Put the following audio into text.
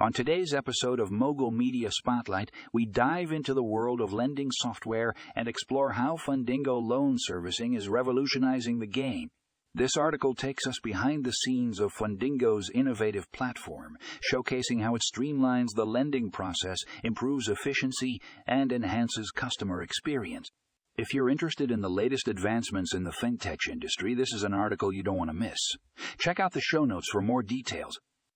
On today's episode of Mogul Media Spotlight, we dive into the world of lending software and explore how Fundingo loan servicing is revolutionizing the game. This article takes us behind the scenes of Fundingo's innovative platform, showcasing how it streamlines the lending process, improves efficiency, and enhances customer experience. If you're interested in the latest advancements in the fintech industry, this is an article you don't want to miss. Check out the show notes for more details.